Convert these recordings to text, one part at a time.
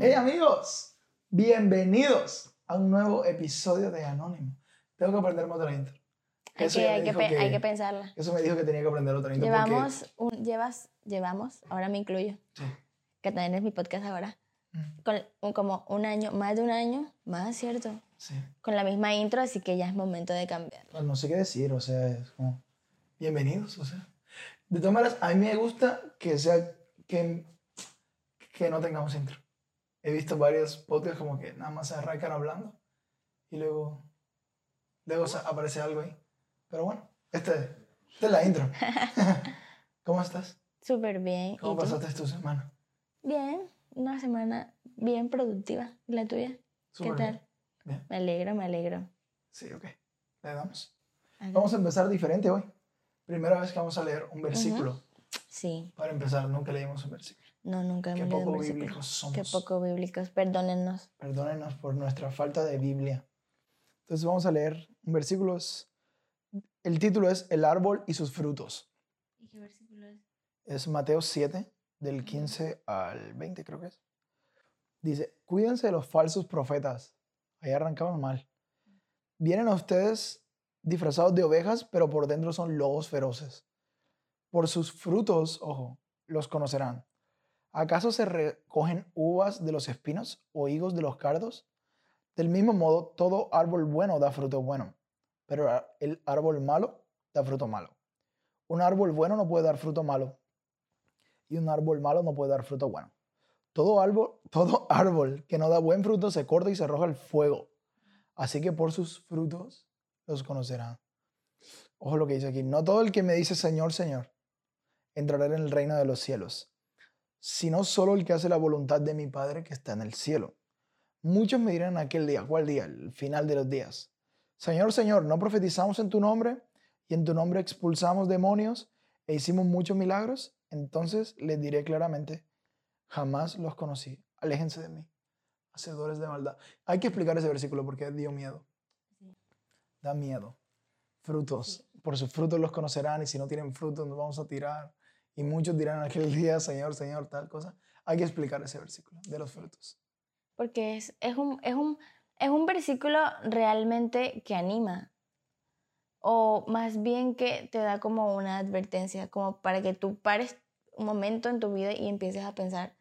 Hey amigos, bienvenidos a un nuevo episodio de Anónimo. Tengo que aprenderme otra intro. Hay Eso que, hay, que, dijo pe- que- hay que pensarla. Eso me dijo que tenía que aprender otra intro. Llevamos, un, llevas, llevamos, ahora me incluyo, Porque, que también es mi podcast ahora, sí, mm, con un- como un año, más de un año, más cierto, sí. con la misma intro, así que ya es momento de cambiar. Pues no sé qué decir, o sea, es como, bienvenidos, o sea. De todas maneras, a mí me gusta que sea, que, que no tengamos intro. He visto varios podcasts como que nada más se arrancan hablando y luego, luego aparece algo ahí. Pero bueno, este, esta es la intro. ¿Cómo estás? Súper bien. ¿Cómo ¿Y tú? pasaste tu semana? Bien, una semana bien productiva. ¿Y la tuya? Súper ¿Qué tal? Bien. Me alegro, me alegro. Sí, ok. Le damos. Vamos a empezar diferente hoy. Primera vez que vamos a leer un versículo. Sí, Para empezar, nunca leímos un versículo. no, nunca Qué hemos leído un poco versículo. bíblicos somos. Qué poco bíblicos, perdónennos. Perdónenos por nuestra falta de Biblia. Entonces vamos a leer un versículo. es- El título es El árbol y sus frutos. ¿Y qué versículo es? Es Mateo 7, del 15 al 20 creo que es. Dice, cuídense de los falsos profetas. Ahí arrancamos mal. Vienen a ustedes disfrazados de ovejas, pero por dentro son lobos feroces. Por sus frutos, ojo, los conocerán. ¿Acaso se recogen uvas de los espinos o higos de los cardos? Del mismo modo, todo árbol bueno da fruto bueno, pero el árbol malo da fruto malo. Un árbol bueno no puede dar fruto malo, y un árbol malo no puede dar fruto bueno. Todo árbol, todo árbol que no da buen fruto se corta y se arroja al fuego. Así que por sus frutos los conocerán. Ojo lo que dice aquí. No todo el que me dice Señor, Señor, entrará en el reino de los cielos, sino solo el que hace la voluntad de mi Padre que está en el cielo. Muchos me dirán aquel día, ¿cuál día? El final de los días. Señor, Señor, ¿no profetizamos en tu nombre y en tu nombre expulsamos demonios e hicimos muchos milagros? Entonces les diré claramente, jamás los conocí. Aléjense de mí, hacedores de maldad. Hay que explicar ese versículo porque dio miedo. Da miedo. Frutos. Por sus frutos los conocerán y si no tienen frutos nos vamos a tirar. Y muchos dirán aquel día, Señor, Señor, tal cosa. Hay que explicar ese versículo de los frutos. Porque es, es, un, es, un, es un versículo realmente que anima. O más bien que te da como una advertencia, como para que tú pares un momento en tu vida y empieces a pensar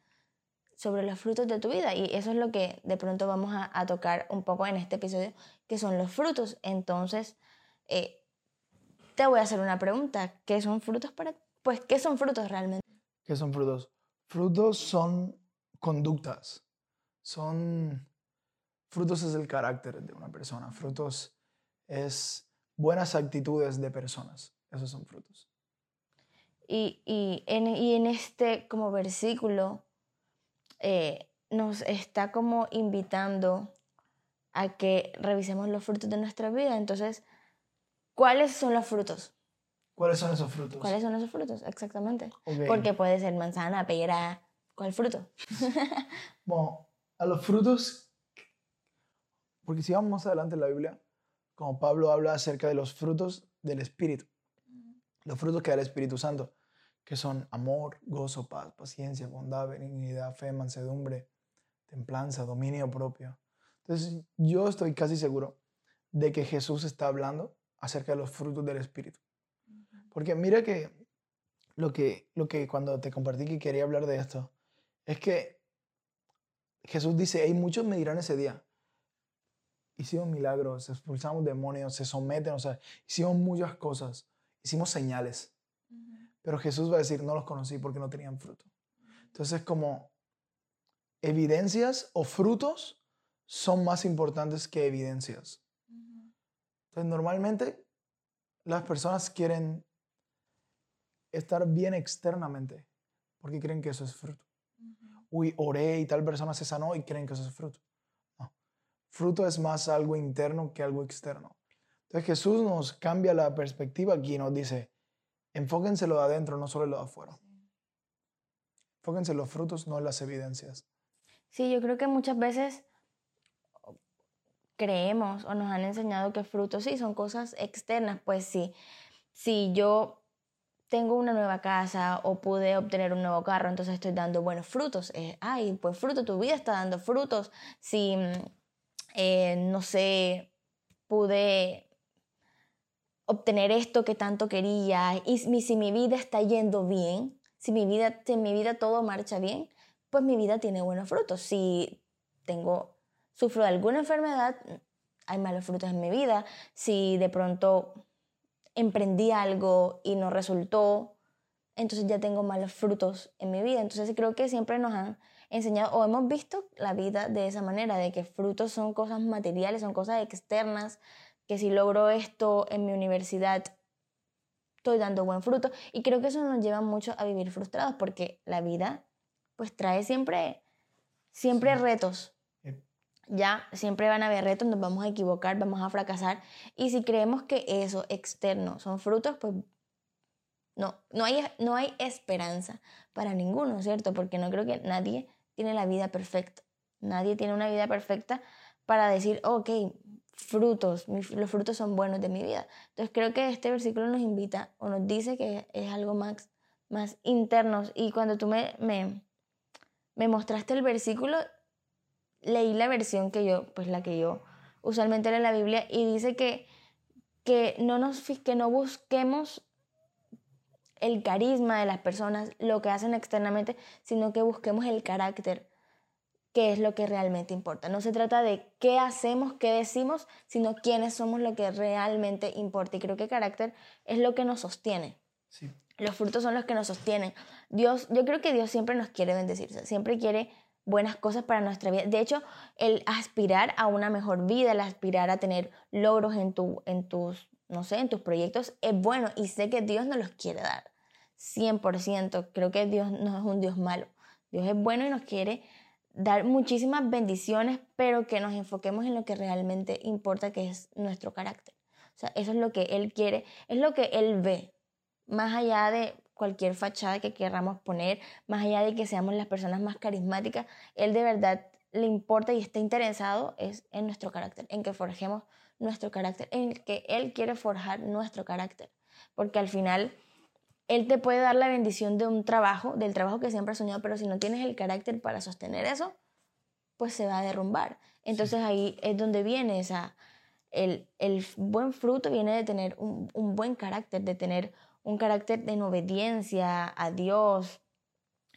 sobre los frutos de tu vida. Y eso es lo que de pronto vamos a, tocar un poco en este episodio, que son los frutos. Entonces, eh, te voy a hacer una pregunta. ¿Qué son frutos para Pues, ¿qué son frutos realmente? ¿Qué son frutos? Frutos son conductas. Son. Frutos es el carácter de una persona. Frutos es buenas actitudes de personas. Esos son frutos. Y, y, en, y en este como versículo eh, nos está como invitando a que revisemos los frutos de nuestra vida. Entonces, ¿cuáles son los frutos? ¿Cuáles son esos frutos? ¿Cuáles son esos frutos? Exactamente. Ok. Porque puede ser manzana, pera. ¿Cuál fruto? Bueno, a los frutos, porque si vamos más adelante en la Biblia, como Pablo habla acerca de los frutos del Espíritu, los frutos que da el Espíritu Santo, que son amor, gozo, paz, paciencia, bondad, benignidad, fe, mansedumbre, templanza, dominio propio. Entonces, yo estoy casi seguro de que Jesús está hablando acerca de los frutos del Espíritu. Porque mira que lo que, lo que cuando te compartí que quería hablar de esto, es que Jesús dice, hay muchos me dirán ese día, hicimos milagros, expulsamos demonios, se someten, o sea, hicimos muchas cosas, hicimos señales, pero Jesús va a decir, no los conocí porque no tenían fruto. Entonces, como evidencias o frutos son más importantes que evidencias. Entonces, normalmente las personas quieren estar bien externamente porque creen que eso es fruto. Uy, oré y tal persona se sanó y creen que eso es fruto. No. Fruto es más algo interno que algo externo. Entonces Jesús nos cambia la perspectiva aquí y nos dice, enfóquense en lo de adentro, no solo lo de afuera. Enfóquense en los frutos, no en las evidencias. Sí, yo creo que muchas veces creemos o nos han enseñado que frutos sí son cosas externas. Pues sí, si yo tengo una nueva casa o pude obtener un nuevo carro, entonces estoy dando buenos frutos. Eh, ay, pues fruto, tu vida está dando frutos. Si, eh, no sé, pude obtener esto que tanto quería y si mi vida está yendo bien, si mi vida, mi vida todo marcha bien, pues mi vida tiene buenos frutos. Si tengo, sufro de alguna enfermedad, hay malos frutos en mi vida. Si de pronto emprendí algo y no resultó, entonces ya tengo malos frutos en mi vida. Entonces creo que siempre nos han enseñado o hemos visto la vida de esa manera, de que frutos son cosas materiales, son cosas externas, que si logro esto en mi universidad, estoy dando buen fruto. Y creo que eso nos lleva mucho a vivir frustrados porque la vida pues trae siempre, siempre retos. Ya siempre van a haber retos, nos vamos a equivocar, vamos a fracasar. Y si creemos que eso externo son frutos, pues no, no hay, no hay esperanza para ninguno, ¿cierto? Porque no creo que nadie tiene la vida perfecta. Nadie tiene una vida perfecta para decir, ok, frutos, los frutos son buenos de mi vida. Entonces creo que este versículo nos invita o nos dice que es algo más, más interno. Y cuando tú me, me, me mostraste el versículo, leí la versión que yo, pues la que yo usualmente leo en la Biblia, y dice que, que, no nos, que no busquemos el carisma de las personas, lo que hacen externamente, sino que busquemos el carácter, que es lo que realmente importa. No se trata de qué hacemos, qué decimos, sino quiénes somos lo que realmente importa. Y creo que carácter es lo que nos sostiene. Los frutos son los que nos sostienen. Dios, yo creo que Dios siempre nos quiere bendecir, siempre quiere buenas cosas para nuestra vida. De hecho, el aspirar a una mejor vida, el aspirar a tener logros en, tu, en tus, no sé, en tus proyectos es bueno y sé que Dios nos los quiere dar. 100%. Creo que Dios no es un Dios malo. Dios es bueno y nos quiere dar muchísimas bendiciones, pero que nos enfoquemos en lo que realmente importa, que es nuestro carácter. O sea, eso es lo que Él quiere, es lo que Él ve, más allá de cualquier fachada que queramos poner, más allá de que seamos las personas más carismáticas, Él de verdad le importa y está interesado es en nuestro carácter, en que forjemos nuestro carácter, en que Él quiere forjar nuestro carácter, porque al final Él te puede dar la bendición de un trabajo, del trabajo que siempre has soñado, pero si no tienes el carácter para sostener eso, pues se va a derrumbar. Entonces ahí es donde viene esa, el, el, buen fruto viene de tener un, un buen carácter, de tener un carácter de obediencia a Dios,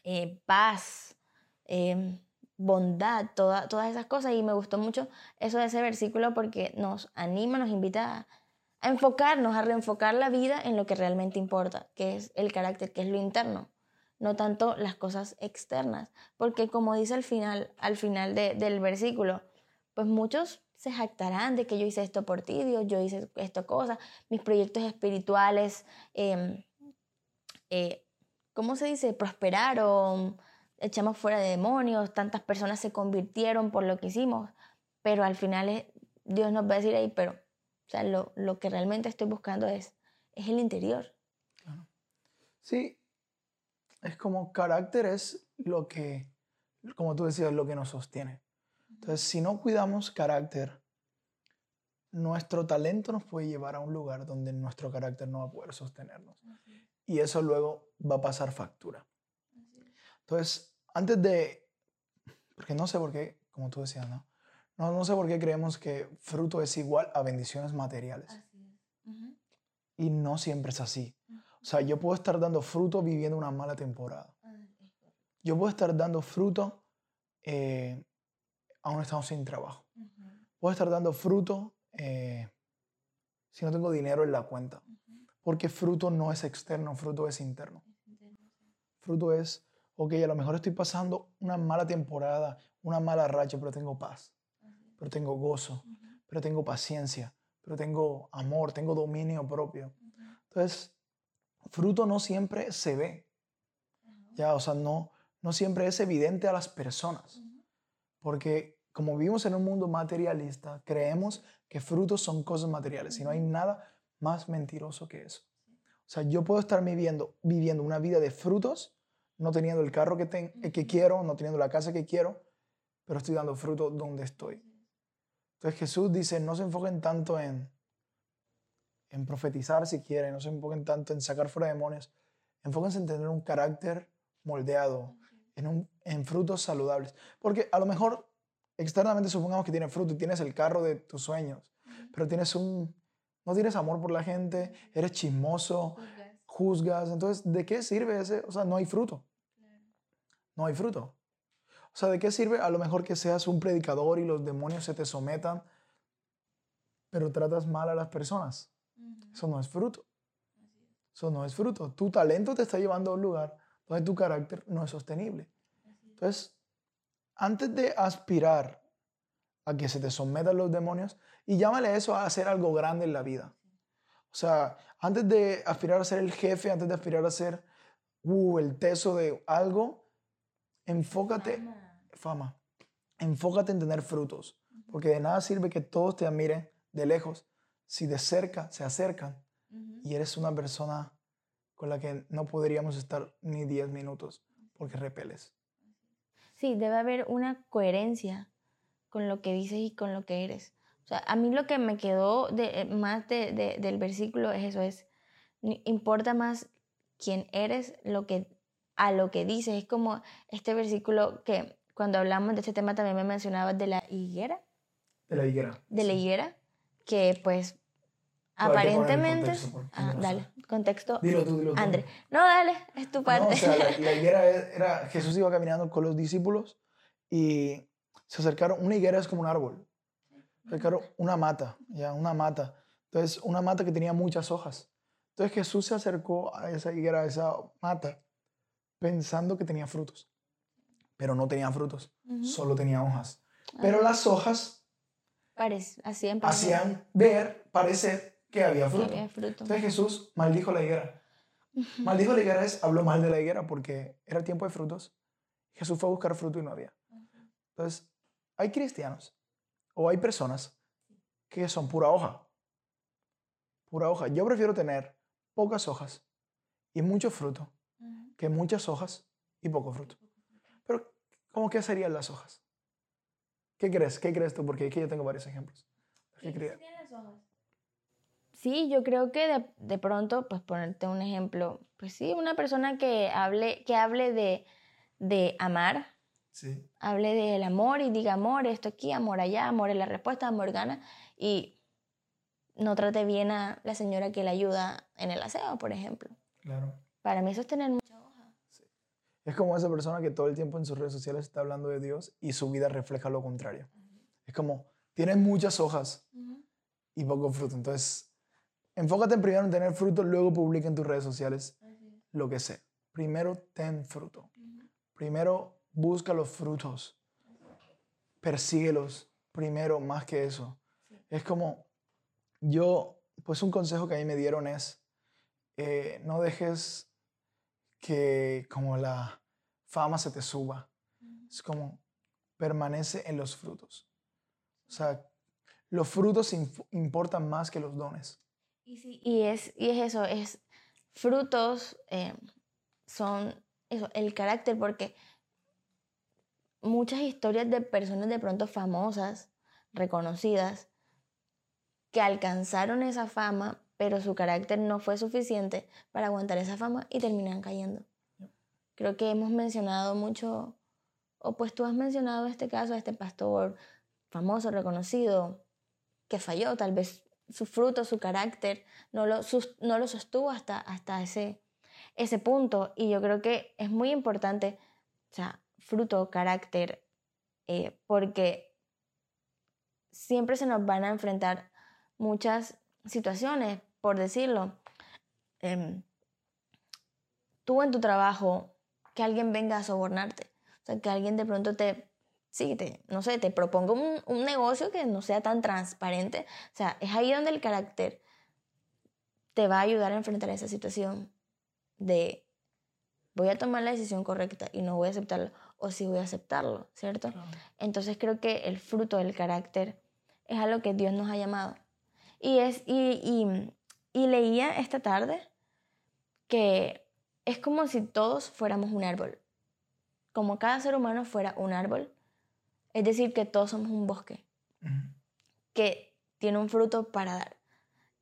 eh, paz, em, bondad, todas esas cosas. Y me gustó mucho eso de ese versículo porque nos anima, nos invita a, enfocarnos, a reenfocar la vida en lo que realmente importa, que es el carácter, que es lo interno, no tanto las cosas externas. Porque como dice al final, al final del versículo, pues muchos se jactarán de que yo hice esto por ti, Dios, yo hice esto cosa, mis proyectos espirituales, eh, eh, ¿cómo se dice? Prosperaron, echamos fuera de demonios, tantas personas se convirtieron por lo que hicimos, pero al final Dios nos va a decir ahí, pero o sea, lo, lo, que realmente estoy buscando es, es el interior. Sí, es como carácter es lo que, como tú decías, lo que nos sostiene. Entonces, si no cuidamos carácter, nuestro talento nos puede llevar a un lugar donde nuestro carácter no va a poder sostenernos. Y eso luego va a pasar factura. Entonces, antes de, porque no sé por qué, como tú decías, ¿no? No, no sé por qué creemos que fruto es igual a bendiciones materiales. Y no siempre es así. O sea, yo puedo estar dando fruto viviendo una mala temporada. Ah, yo puedo estar dando fruto eh, aún estamos sin trabajo. Puedo estar dando fruto eh, si no tengo dinero en la cuenta. Porque fruto no es externo, fruto es interno. Fruto es, ok, a lo mejor estoy pasando una mala temporada, una mala racha, pero tengo paz, pero tengo gozo, pero tengo paciencia, pero tengo amor, tengo dominio propio. Entonces, fruto no siempre se ve. Ya, o sea, no, no siempre es evidente a las personas. Porque como vivimos en un mundo materialista, creemos que frutos son cosas materiales y no hay nada más mentiroso que eso. O sea, yo puedo estar viviendo, viviendo una vida de frutos, no teniendo el carro que, que quiero, no teniendo la casa que quiero, pero estoy dando fruto donde estoy. Entonces Jesús dice, no se enfoquen tanto en, en profetizar si quieren, no se enfoquen tanto en sacar fuera demonios, enfóquense en tener un carácter moldeado, en, un- en frutos saludables. Porque a lo mejor externamente supongamos que tienes fruto y tienes el carro de tus sueños, pero tienes un, no tienes amor por la gente, eres chismoso, juzgas. Entonces, ¿de qué sirve ese? O sea, no hay fruto. No hay fruto. O sea, ¿de qué sirve a lo mejor que seas un predicador y los demonios se te sometan, pero tratas mal a las personas? Eso no es fruto. Eso no es fruto. Tu talento te está llevando a un lugar donde tu carácter no es sostenible. Entonces, antes de aspirar a que se te sometan los demonios, y llámale eso a hacer algo grande en la vida. O sea, antes de aspirar a ser el jefe, antes de aspirar a ser uh, el teso de algo, enfócate, fama, enfócate en tener frutos. Porque de nada sirve que todos te admiren de lejos si de cerca se acercan y eres una persona con la que no podríamos estar ni 10 minutos porque repeles. Sí, debe haber una coherencia con lo que dices y con lo que eres. O sea, a mí lo que me quedó de, eh, más de- de- del versículo es eso, es, importa más quién eres lo que, a lo que dices. Es como este versículo que cuando hablamos de este tema también me mencionabas de la higuera, De la higuera. de la sí. higuera, que pues Pero hay que poner el aparentemente... contexto, Ah, no dale, sabe. contexto. Dilo tú, dilo tú. André. No, dale, es tu No, parte. o sea, la, la higuera era, Jesús iba caminando con los discípulos y se acercaron, una higuera es como un árbol, se acercaron una mata, ya, una mata. Entonces, una mata que tenía muchas hojas. Entonces Jesús se acercó a esa higuera, a esa mata, pensando que tenía frutos, pero no tenía frutos, solo tenía hojas. Pero Ah, las hojas hacían parecer hacían ver, parecer que había que fruto. había fruto. Entonces Jesús maldijo la higuera. Maldijo la higuera es, habló mal de la higuera porque era tiempo de frutos. Jesús fue a buscar fruto y no había. Entonces, hay cristianos o hay personas que son pura hoja. Pura hoja. Yo prefiero tener pocas hojas y mucho fruto que muchas hojas y poco fruto. Pero, ¿cómo qué serían las hojas? ¿Qué crees? ¿Qué crees tú? Porque aquí yo tengo varios ejemplos. ¿Qué crees? Sí, yo creo que de, de pronto, pues ponerte un ejemplo, pues sí, una persona que hable, que hable de, de amar, Sí. hable del amor y diga amor, esto aquí, amor allá, amor es la respuesta, amor gana, y no trate bien a la señora que le ayuda en el aseo, por ejemplo. Claro. Para mí eso es tener mucha hoja. Es como esa persona que todo el tiempo en sus redes sociales está hablando de Dios y su vida refleja lo contrario. Es como, tienes muchas hojas y poco fruto. Entonces, enfócate en primero en tener fruto, luego publica en tus redes sociales lo que sea. Primero ten fruto. Primero busca los frutos. Persíguelos primero más que eso. Es como, yo, pues un consejo que a mí me dieron es, eh, no dejes que como la fama se te suba. Es como, permanece en los frutos. O sea, los frutos importan más que los dones. Y, sí, y, es, y es eso, es frutos, eh, son eso, el carácter, porque muchas historias de personas de pronto famosas, reconocidas, que alcanzaron esa fama, pero su carácter no fue suficiente para aguantar esa fama y terminan cayendo. Creo que hemos mencionado mucho, o pues tú has mencionado este caso, este pastor famoso, reconocido, que falló, tal vez su fruto, su carácter, no lo, no lo sostuvo hasta, hasta ese, ese punto. Y yo creo que es muy importante, o sea, fruto, carácter, eh, porque siempre se nos van a enfrentar muchas situaciones, por decirlo. Em, tú en tu trabajo, que alguien venga a sobornarte, o sea, que alguien de pronto te, sí, te, no sé, te proponga un, un negocio que no sea tan transparente, o sea, es ahí donde el carácter te va a ayudar a enfrentar esa situación de voy a tomar la decisión correcta y no voy a aceptarlo, o sí voy a aceptarlo, ¿cierto? Entonces creo que el fruto del carácter es a lo que Dios nos ha llamado. Y, es, y, y, y leía esta tarde que es como si todos fuéramos un árbol, como cada ser humano fuera un árbol, es decir, que todos somos un bosque que tiene un fruto para dar.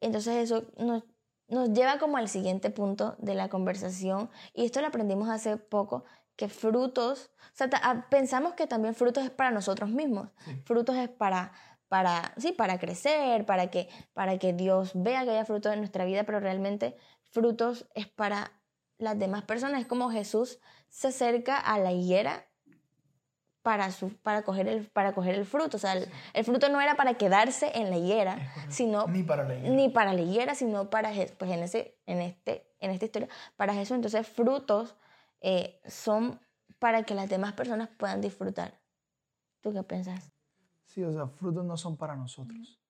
Entonces eso nos, nos lleva como al siguiente punto de la conversación, y esto lo aprendimos hace poco, que frutos, o sea, ah, pensamos que también frutos es para nosotros mismos, frutos es para, para, sí, para crecer, para que, para que Dios vea que haya frutos en nuestra vida, pero realmente frutos es para las demás personas, es como Jesús se acerca a la higuera para, su, para, coger el, para coger el fruto. O sea, el, fruto no era para quedarse en la higuera, sino... Ni para la higuera. Ni para la higuera, sino para pues en, ese, en, este, en esta historia, para Jesús. Entonces, frutos eh, son para que las demás personas puedan disfrutar. ¿Tú qué piensas? Sí, o sea, frutos no son para nosotros,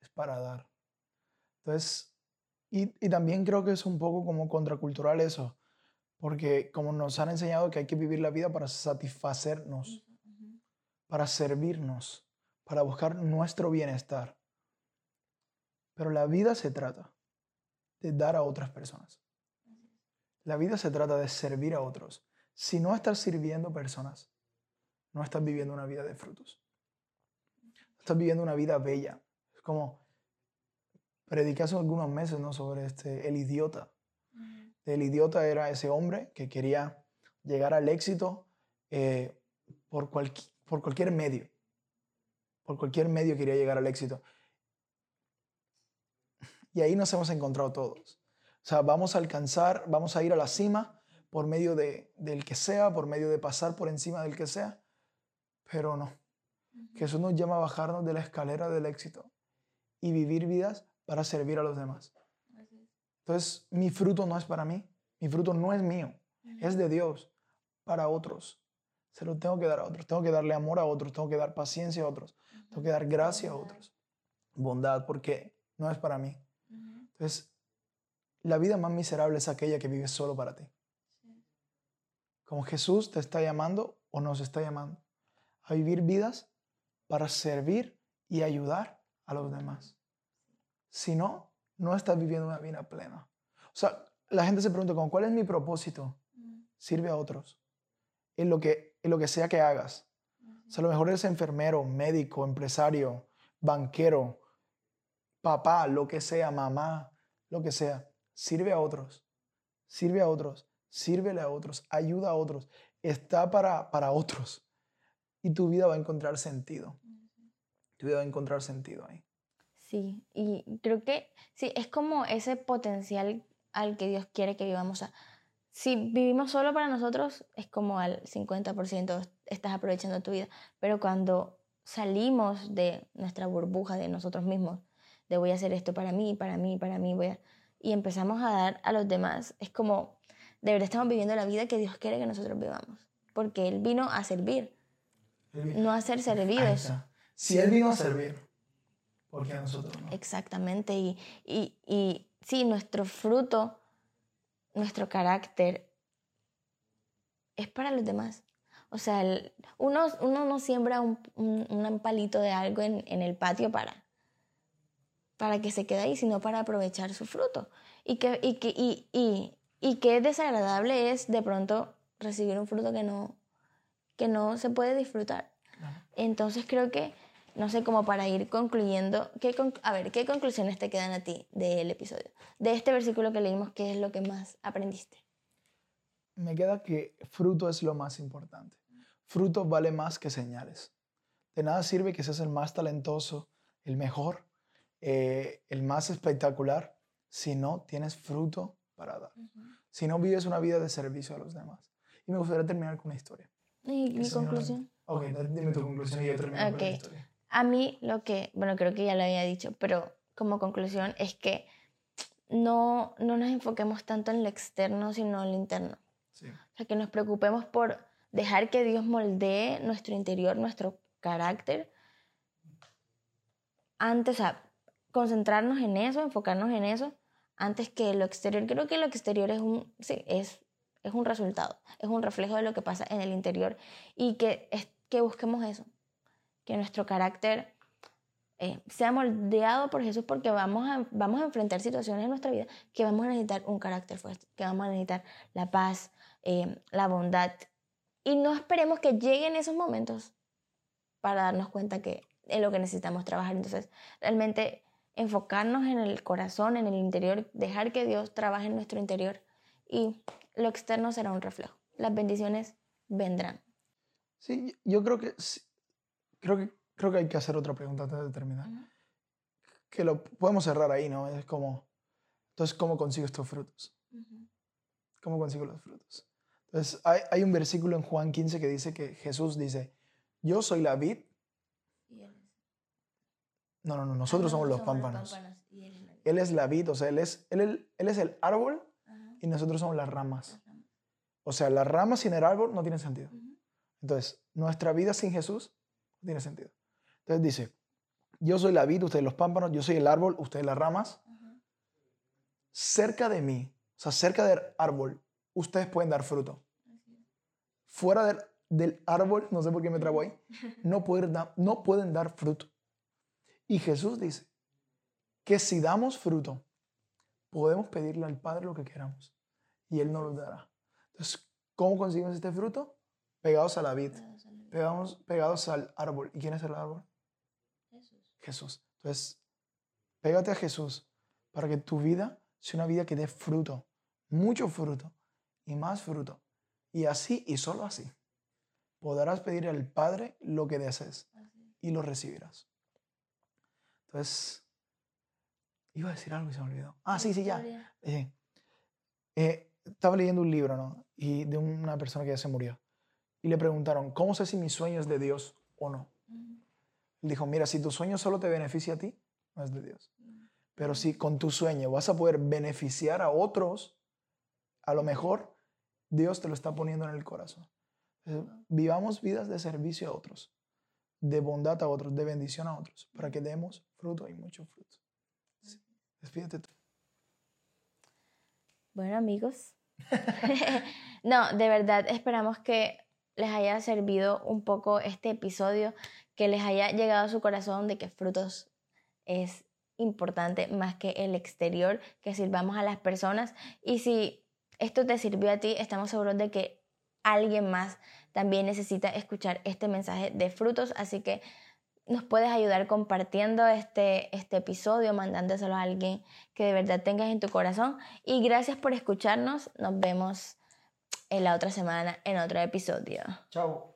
es para dar. Entonces, y, y también creo que es un poco como contracultural eso, porque como nos han enseñado que hay que vivir la vida para satisfacernos para servirnos, para buscar nuestro bienestar. Pero la vida se trata de dar a otras personas. La vida se trata de servir a otros. Si no estás sirviendo personas, no estás viviendo una vida de frutos. Estás viviendo una vida bella. Es como prediqué hace algunos meses ¿no? sobre este, el idiota. El idiota era ese hombre que quería llegar al éxito eh, por cualquier por cualquier medio. Por cualquier medio quería llegar al éxito. Y ahí nos hemos encontrado todos. O sea, vamos a alcanzar, vamos a ir a la cima por medio de, del que sea, por medio de pasar por encima del que sea, pero no. Jesús nos llama a bajarnos de la escalera del éxito y vivir vidas para servir a los demás. Entonces, mi fruto no es para mí, mi fruto no es mío, es de Dios, para otros se lo tengo que dar a otros. Tengo que darle amor a otros, tengo que dar paciencia a otros, tengo que dar gracia a otros. Bondad, porque no es para mí. Entonces, la vida más miserable es aquella que vive solo para ti. Como Jesús te está llamando o nos está llamando a vivir vidas para servir y ayudar a los demás. Si no, no estás viviendo una vida plena. O sea, la gente se pregunta, ¿cuál es mi propósito? Sirve a otros. En lo que en lo que sea que hagas. O sea, a lo mejor eres enfermero, médico, empresario, banquero, papá, lo que sea, mamá, lo que sea. Sirve a otros. Sirve a otros. Sírvele a otros. Ayuda a otros. Está para, para otros. Y tu vida va a encontrar sentido. Tu vida va a encontrar sentido ahí. Sí, y creo que sí, es como ese potencial al que Dios quiere que vivamos. A, si vivimos solo para nosotros, es como al 50% estás aprovechando tu vida. Pero cuando salimos de nuestra burbuja de nosotros mismos, de voy a hacer esto para mí, para mí, para mí, voy y empezamos a dar a los demás, es como de verdad estamos viviendo la vida que Dios quiere que nosotros vivamos. Porque Él vino a servir, no a ser servidos. Si Él vino a servir, ¿por qué a nosotros no? Exactamente. Y, y, y sí, nuestro fruto nuestro carácter es para los demás. O sea, uno, uno no siembra un, un, palito de algo en, en, el patio para, para que se quede ahí, sino para aprovechar su fruto. Y que, y, que, y, y, y qué desagradable es de pronto recibir un fruto que no, que no se puede disfrutar. Entonces creo que, no sé, como para ir concluyendo, ¿qué, a ver, ¿qué conclusiones te quedan a ti del episodio? De este versículo que leímos, ¿qué es lo que más aprendiste? Me queda que fruto es lo más importante. Fruto vale más que señales. De nada sirve que seas el más talentoso, el mejor, eh, el más espectacular, si no tienes fruto para dar. Si no vives una vida de servicio a los demás. Y me gustaría terminar con una historia. ¿Y mi conclusión? Ok, dime tu conclusión y yo termino con la historia. A mí lo que, bueno, creo que ya lo había dicho, pero como conclusión es que no, no nos enfoquemos tanto en lo externo, sino en lo interno. O sea, que nos preocupemos por dejar que Dios moldee nuestro interior, nuestro carácter. Antes, o sea, concentrarnos en eso, enfocarnos en eso, antes que lo exterior. Creo que lo exterior es un, sí, es, es un resultado, es un reflejo de lo que pasa en el interior y que, es, que busquemos eso, que nuestro carácter eh, sea moldeado por Jesús porque vamos a, vamos a enfrentar situaciones en nuestra vida que vamos a necesitar un carácter fuerte, que vamos a necesitar la paz, eh, la bondad. Y no esperemos que lleguen esos momentos para darnos cuenta que es lo que necesitamos trabajar. Entonces, realmente enfocarnos en el corazón, en el interior, dejar que Dios trabaje en nuestro interior y lo externo será un reflejo. Las bendiciones vendrán. Sí, yo creo que creo que creo que hay que hacer otra pregunta antes de terminar. Que lo podemos cerrar ahí, ¿no? Es como entonces cómo consigo estos frutos. ¿Cómo consigo los frutos? Entonces hay, hay un versículo en Juan 15 que dice que Jesús dice, yo soy la vid no, no, no, nosotros somos los pámpanos. Él, es la vid, o sea, él es, él, él es el árbol y nosotros somos las ramas. O sea, las ramas sin el árbol no tienen sentido. Entonces, nuestra vida sin Jesús no tiene sentido. Entonces dice, yo soy la vid, ustedes los pámpanos, yo soy el árbol, ustedes las ramas. Cerca de mí, o sea, cerca del árbol, ustedes pueden dar fruto. Fuera del, del árbol, no sé por qué me trabo ahí, no pueden, no pueden dar fruto. Y Jesús dice que si damos fruto, podemos pedirle al Padre lo que queramos y Él nos lo dará. Entonces, ¿cómo conseguimos este fruto? Pegados a la vid, pegados, pegados al árbol. ¿Y quién es el árbol? Jesús. Jesús. Entonces, pégate a Jesús para que tu vida sea una vida que dé fruto, mucho fruto y más fruto. Y así y solo así podrás pedir al Padre lo que desees y lo recibirás. Entonces, iba a decir algo y se me olvidó. Ah, sí, sí, ya. Eh, eh, estaba leyendo un libro, ¿no? Y de una persona que ya se murió. Y le preguntaron, ¿cómo sé si mi sueño es de Dios o no? Él dijo, mira, si tu sueño solo te beneficia a ti, no es de Dios. Pero si con tu sueño vas a poder beneficiar a otros, a lo mejor Dios te lo está poniendo en el corazón. vivamos vidas de servicio a otros de bondad a otros, de bendición a otros, para que demos fruto y mucho fruto. Despídete tú. Bueno, amigos. no, de verdad esperamos que les haya servido un poco este episodio, que les haya llegado a su corazón de que frutos es importante más que el exterior, que sirvamos a las personas. Y si esto te sirvió a ti, estamos seguros de que alguien más también necesita escuchar este mensaje de frutos, así que nos puedes ayudar compartiendo este, este episodio, mandándoselo a alguien que de verdad tengas en tu corazón. Y gracias por escucharnos. Nos vemos en la otra semana en otro episodio. Chao.